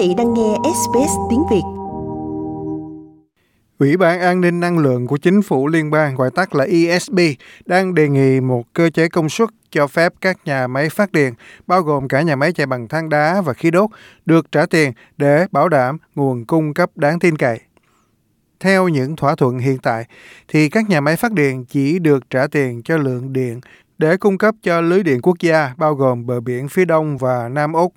vị đang nghe SBS tiếng Việt. Ủy ban An ninh Năng lượng của Chính phủ Liên bang, gọi tắt là ESB, đang đề nghị một cơ chế công suất cho phép các nhà máy phát điện, bao gồm cả nhà máy chạy bằng than đá và khí đốt, được trả tiền để bảo đảm nguồn cung cấp đáng tin cậy. Theo những thỏa thuận hiện tại, thì các nhà máy phát điện chỉ được trả tiền cho lượng điện để cung cấp cho lưới điện quốc gia, bao gồm bờ biển phía đông và Nam Úc.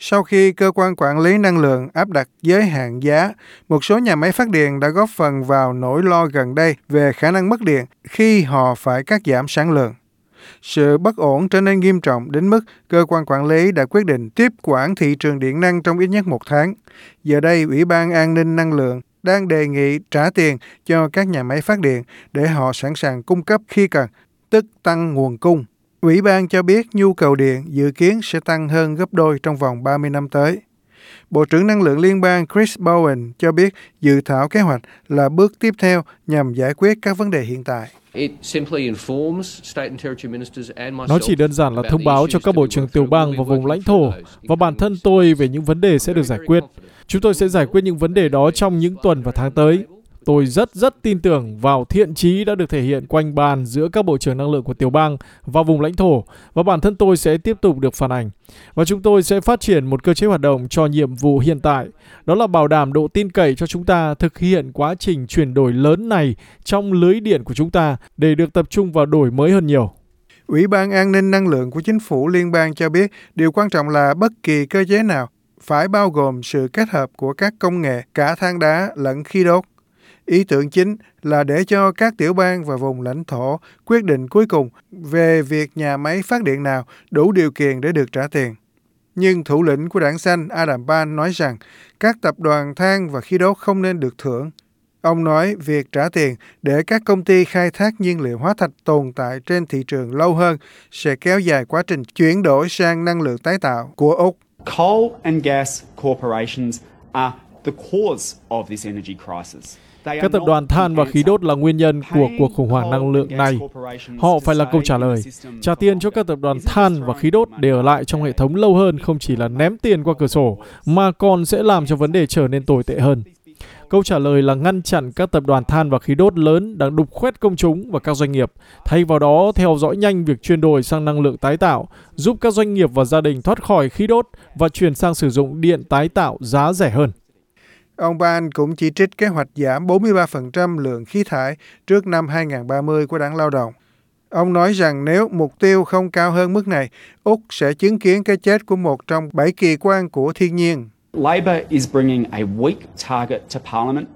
Sau khi cơ quan quản lý năng lượng áp đặt giới hạn giá, một số nhà máy phát điện đã góp phần vào nỗi lo gần đây về khả năng mất điện khi họ phải cắt giảm sản lượng. Sự bất ổn trở nên nghiêm trọng đến mức cơ quan quản lý đã quyết định tiếp quản thị trường điện năng trong ít nhất một tháng. Giờ đây, Ủy ban An ninh Năng lượng đang đề nghị trả tiền cho các nhà máy phát điện để họ sẵn sàng cung cấp khi cần, tức tăng nguồn cung. Ủy ban cho biết nhu cầu điện dự kiến sẽ tăng hơn gấp đôi trong vòng 30 năm tới. Bộ trưởng Năng lượng Liên bang Chris Bowen cho biết dự thảo kế hoạch là bước tiếp theo nhằm giải quyết các vấn đề hiện tại. Nó chỉ đơn giản là thông báo cho các bộ trưởng tiểu bang và vùng lãnh thổ và bản thân tôi về những vấn đề sẽ được giải quyết. Chúng tôi sẽ giải quyết những vấn đề đó trong những tuần và tháng tới. Tôi rất rất tin tưởng vào thiện trí đã được thể hiện quanh bàn giữa các bộ trưởng năng lượng của tiểu bang và vùng lãnh thổ và bản thân tôi sẽ tiếp tục được phản ảnh. Và chúng tôi sẽ phát triển một cơ chế hoạt động cho nhiệm vụ hiện tại, đó là bảo đảm độ tin cậy cho chúng ta thực hiện quá trình chuyển đổi lớn này trong lưới điện của chúng ta để được tập trung vào đổi mới hơn nhiều. Ủy ban An ninh Năng lượng của Chính phủ Liên bang cho biết điều quan trọng là bất kỳ cơ chế nào phải bao gồm sự kết hợp của các công nghệ cả than đá lẫn khí đốt. Ý tưởng chính là để cho các tiểu bang và vùng lãnh thổ quyết định cuối cùng về việc nhà máy phát điện nào đủ điều kiện để được trả tiền. Nhưng thủ lĩnh của đảng xanh Adam Ban nói rằng các tập đoàn than và khí đốt không nên được thưởng. Ông nói việc trả tiền để các công ty khai thác nhiên liệu hóa thạch tồn tại trên thị trường lâu hơn sẽ kéo dài quá trình chuyển đổi sang năng lượng tái tạo của Úc. Coal and gas corporations are the cause of this energy crisis. Các tập đoàn than và khí đốt là nguyên nhân của cuộc khủng hoảng năng lượng này. Họ phải là câu trả lời. Trả tiền cho các tập đoàn than và khí đốt để ở lại trong hệ thống lâu hơn không chỉ là ném tiền qua cửa sổ, mà còn sẽ làm cho vấn đề trở nên tồi tệ hơn. Câu trả lời là ngăn chặn các tập đoàn than và khí đốt lớn đang đục khoét công chúng và các doanh nghiệp, thay vào đó theo dõi nhanh việc chuyển đổi sang năng lượng tái tạo, giúp các doanh nghiệp và gia đình thoát khỏi khí đốt và chuyển sang sử dụng điện tái tạo giá rẻ hơn. Ông Ban cũng chỉ trích kế hoạch giảm 43% lượng khí thải trước năm 2030 của đảng lao động. Ông nói rằng nếu mục tiêu không cao hơn mức này, Úc sẽ chứng kiến cái chết của một trong bảy kỳ quan của thiên nhiên. Labor is bringing a weak target to Parliament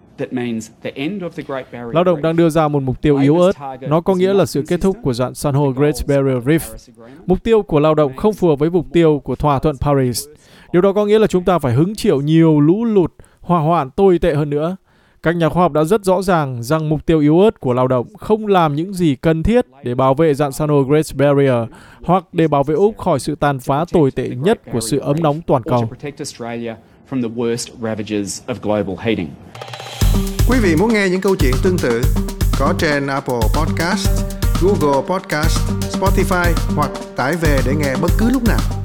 Lao động đang đưa ra một mục tiêu yếu ớt. Nó có nghĩa là sự kết thúc của dạng san hô Great Barrier Reef. Mục tiêu của lao động không phù hợp với mục tiêu của thỏa thuận Paris. Điều đó có nghĩa là chúng ta phải hứng chịu nhiều lũ lụt, hỏa hoạn tồi tệ hơn nữa. Các nhà khoa học đã rất rõ ràng rằng mục tiêu yếu ớt của lao động không làm những gì cần thiết để bảo vệ dạng san hô Great Barrier hoặc để bảo vệ Úc khỏi sự tàn phá tồi tệ nhất của sự ấm nóng toàn cầu. Quý vị muốn nghe những câu chuyện tương tự có trên Apple Podcast, Google Podcast, Spotify hoặc tải về để nghe bất cứ lúc nào.